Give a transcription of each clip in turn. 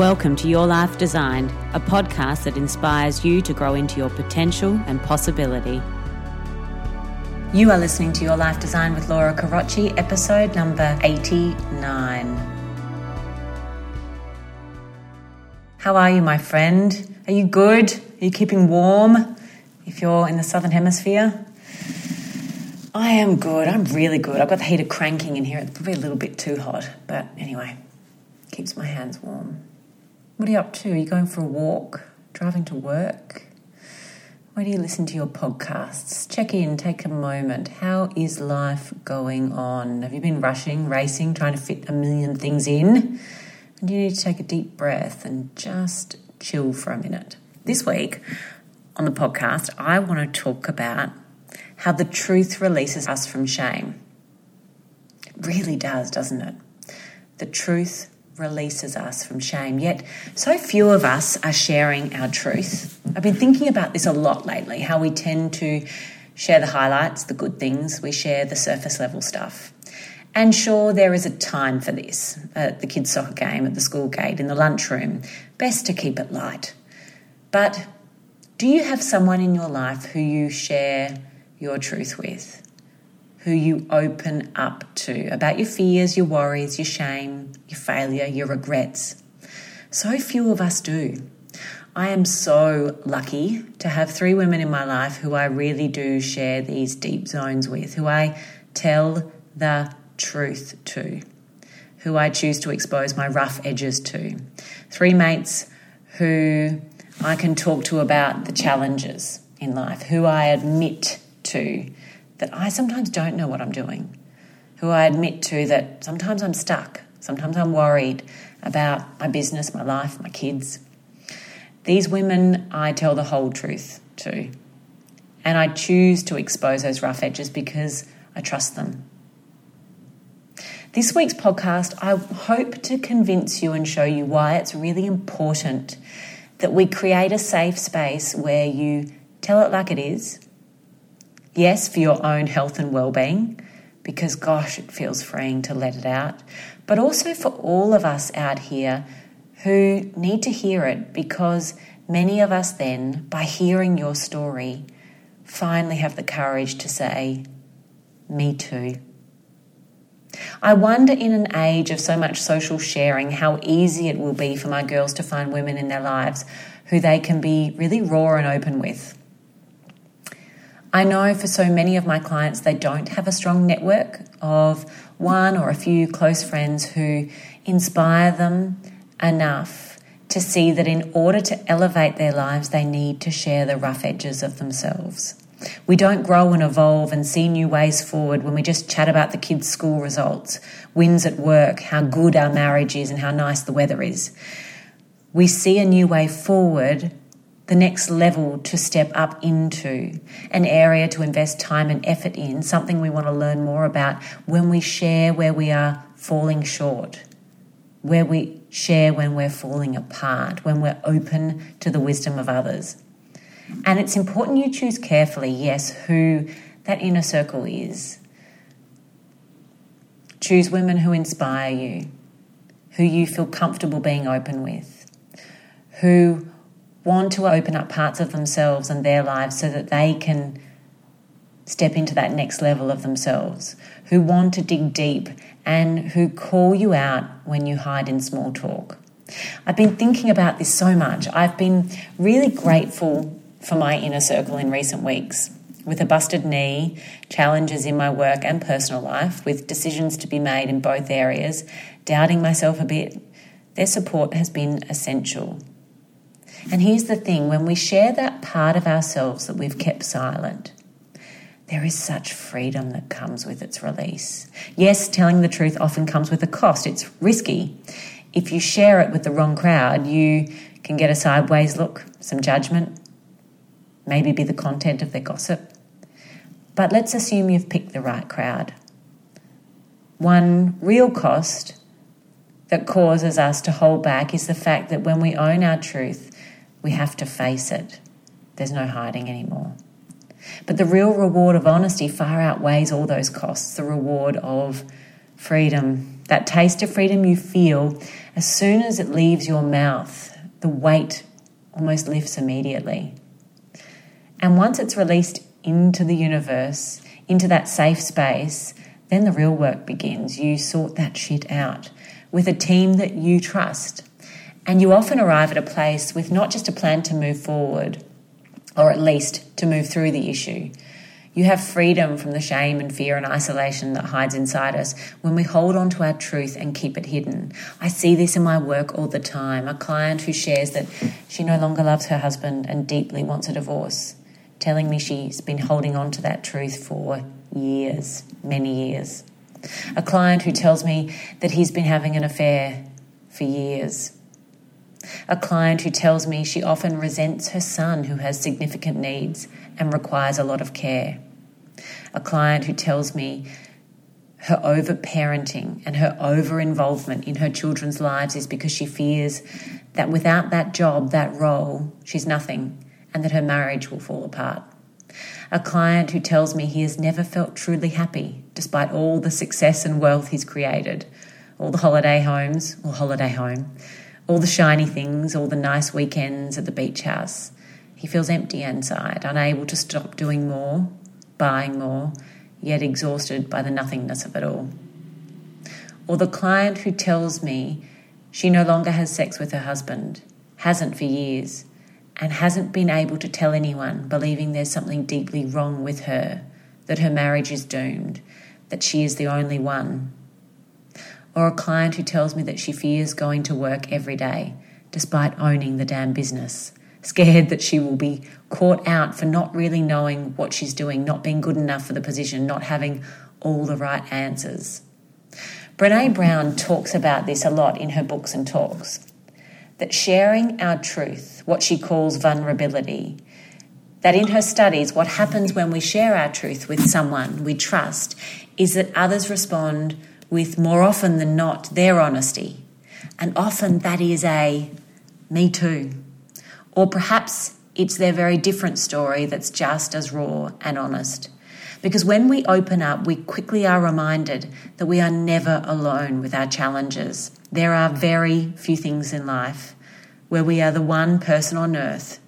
Welcome to Your Life Designed, a podcast that inspires you to grow into your potential and possibility. You are listening to Your Life Designed with Laura Carocci, episode number 89. How are you, my friend? Are you good? Are you keeping warm if you're in the southern hemisphere? I am good. I'm really good. I've got the heater cranking in here. It's probably a little bit too hot, but anyway, keeps my hands warm. What are you up to? Are you going for a walk? Driving to work? Where do you listen to your podcasts? Check in, take a moment. How is life going on? Have you been rushing, racing, trying to fit a million things in? And you need to take a deep breath and just chill for a minute. This week on the podcast, I want to talk about how the truth releases us from shame. It really does, doesn't it? The truth releases us from shame. Yet, so few of us are sharing our truth. I've been thinking about this a lot lately how we tend to share the highlights, the good things, we share the surface level stuff. And sure, there is a time for this at the kids' soccer game, at the school gate, in the lunchroom. Best to keep it light. But do you have someone in your life who you share your truth with? Who you open up to about your fears, your worries, your shame, your failure, your regrets. So few of us do. I am so lucky to have three women in my life who I really do share these deep zones with, who I tell the truth to, who I choose to expose my rough edges to. Three mates who I can talk to about the challenges in life, who I admit to that I sometimes don't know what I'm doing, who I admit to that sometimes I'm stuck, sometimes I'm worried about my business, my life, my kids. These women I tell the whole truth to. And I choose to expose those rough edges because I trust them. This week's podcast, I hope to convince you and show you why it's really important that we create a safe space where you tell it like it is, Yes, for your own health and well-being, because gosh, it feels freeing to let it out. But also for all of us out here who need to hear it because many of us then, by hearing your story, finally have the courage to say, Me too. I wonder in an age of so much social sharing how easy it will be for my girls to find women in their lives who they can be really raw and open with. I know for so many of my clients, they don't have a strong network of one or a few close friends who inspire them enough to see that in order to elevate their lives, they need to share the rough edges of themselves. We don't grow and evolve and see new ways forward when we just chat about the kids' school results, wins at work, how good our marriage is, and how nice the weather is. We see a new way forward the next level to step up into, an area to invest time and effort in, something we want to learn more about when we share where we are falling short, where we share when we're falling apart, when we're open to the wisdom of others. And it's important you choose carefully, yes, who that inner circle is. Choose women who inspire you, who you feel comfortable being open with, who want to open up parts of themselves and their lives so that they can step into that next level of themselves, who want to dig deep and who call you out when you hide in small talk. I've been thinking about this so much. I've been really grateful for my inner circle in recent weeks. With a busted knee, challenges in my work and personal life, with decisions to be made in both areas, doubting myself a bit, their support has been essential. And here's the thing when we share that part of ourselves that we've kept silent, there is such freedom that comes with its release. Yes, telling the truth often comes with a cost, it's risky. If you share it with the wrong crowd, you can get a sideways look, some judgment, maybe be the content of their gossip. But let's assume you've picked the right crowd. One real cost that causes us to hold back is the fact that when we own our truth, we have to face it. There's no hiding anymore. But the real reward of honesty far outweighs all those costs the reward of freedom, That taste of freedom you feel as soon as it leaves your mouth, the weight almost lifts immediately. And once it's released into the universe, into that safe space, then the real work begins. You sort that shit out with a team that you trust. And you often arrive at a place with not just a plan to move forward, or at least to move through the issue. You have freedom from the shame and fear and isolation that hides inside us when we hold on to our truth and keep it hidden. I see this in my work all the time. A client who shares that she no longer loves her husband and deeply wants a divorce, telling me she's been holding on to that truth for years, many years. A client who tells me that he's been having an affair for years. A client who tells me she often resents her son who has significant needs and requires a lot of care. A client who tells me her over parenting and her over involvement in her children's lives is because she fears that without that job, that role, she's nothing and that her marriage will fall apart. A client who tells me he has never felt truly happy despite all the success and wealth he's created, all the holiday homes or holiday home, all the shiny things, all the nice weekends at the beach house. He feels empty inside, unable to stop doing more, buying more, yet exhausted by the nothingness of it all. Or the client who tells me she no longer has sex with her husband, hasn't for years, and hasn't been able to tell anyone, believing there's something deeply wrong with her, that her marriage is doomed, that she is the only one. Or a client who tells me that she fears going to work every day, despite owning the damn business scared that she will be caught out for not really knowing what she's doing, not being good enough for the position, not having all the right answers. Brene Brown talks about this a lot in her books and talks that sharing our truth, what she calls vulnerability, that in her studies, what happens when we share our truth with someone we trust is that others respond with more often than not their honesty. And often that is a me too. Or perhaps it's their very different story that's just as raw and honest. Because when we open up, we quickly are reminded that we are never alone with our challenges. There are very few things in life where we are the one person on earth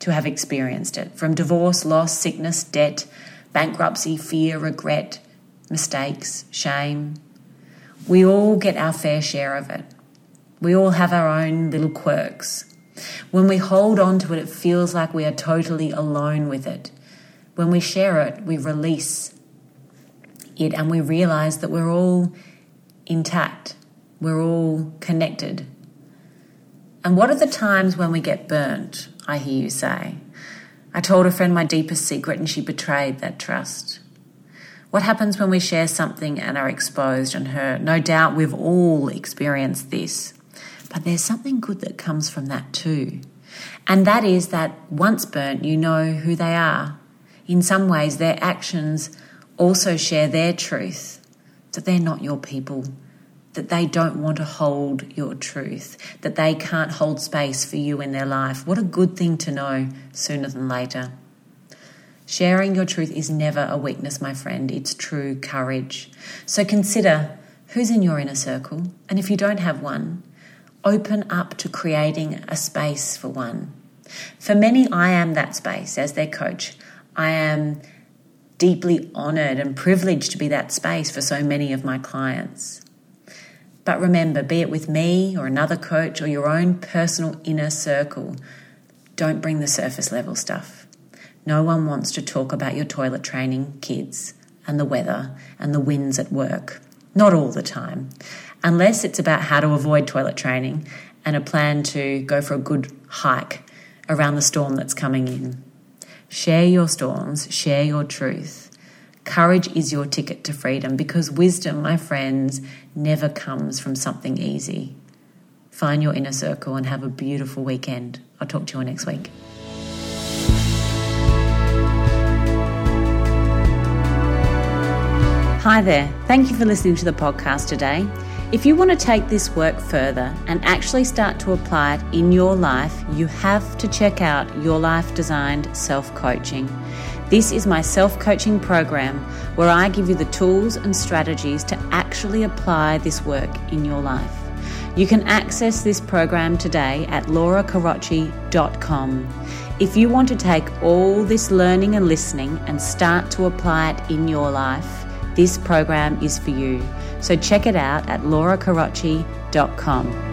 to have experienced it from divorce, loss, sickness, debt, bankruptcy, fear, regret, mistakes, shame. We all get our fair share of it. We all have our own little quirks. When we hold on to it, it feels like we are totally alone with it. When we share it, we release it and we realize that we're all intact, we're all connected. And what are the times when we get burnt? I hear you say. I told a friend my deepest secret and she betrayed that trust. What happens when we share something and are exposed and hurt? No doubt we've all experienced this. But there's something good that comes from that too. And that is that once burnt, you know who they are. In some ways, their actions also share their truth that they're not your people, that they don't want to hold your truth, that they can't hold space for you in their life. What a good thing to know sooner than later. Sharing your truth is never a weakness, my friend, it's true courage. So consider who's in your inner circle, and if you don't have one, open up to creating a space for one. For many, I am that space as their coach. I am deeply honored and privileged to be that space for so many of my clients. But remember, be it with me or another coach or your own personal inner circle, don't bring the surface level stuff. No one wants to talk about your toilet training, kids, and the weather and the winds at work. Not all the time unless it's about how to avoid toilet training and a plan to go for a good hike around the storm that's coming in. Share your storms, share your truth. Courage is your ticket to freedom because wisdom, my friends, never comes from something easy. Find your inner circle and have a beautiful weekend. I'll talk to you next week. Hi there. Thank you for listening to the podcast today. If you want to take this work further and actually start to apply it in your life, you have to check out Your Life Designed Self Coaching. This is my self coaching program where I give you the tools and strategies to actually apply this work in your life. You can access this program today at lauracarocci.com. If you want to take all this learning and listening and start to apply it in your life, this program is for you. So check it out at lauracarocci.com.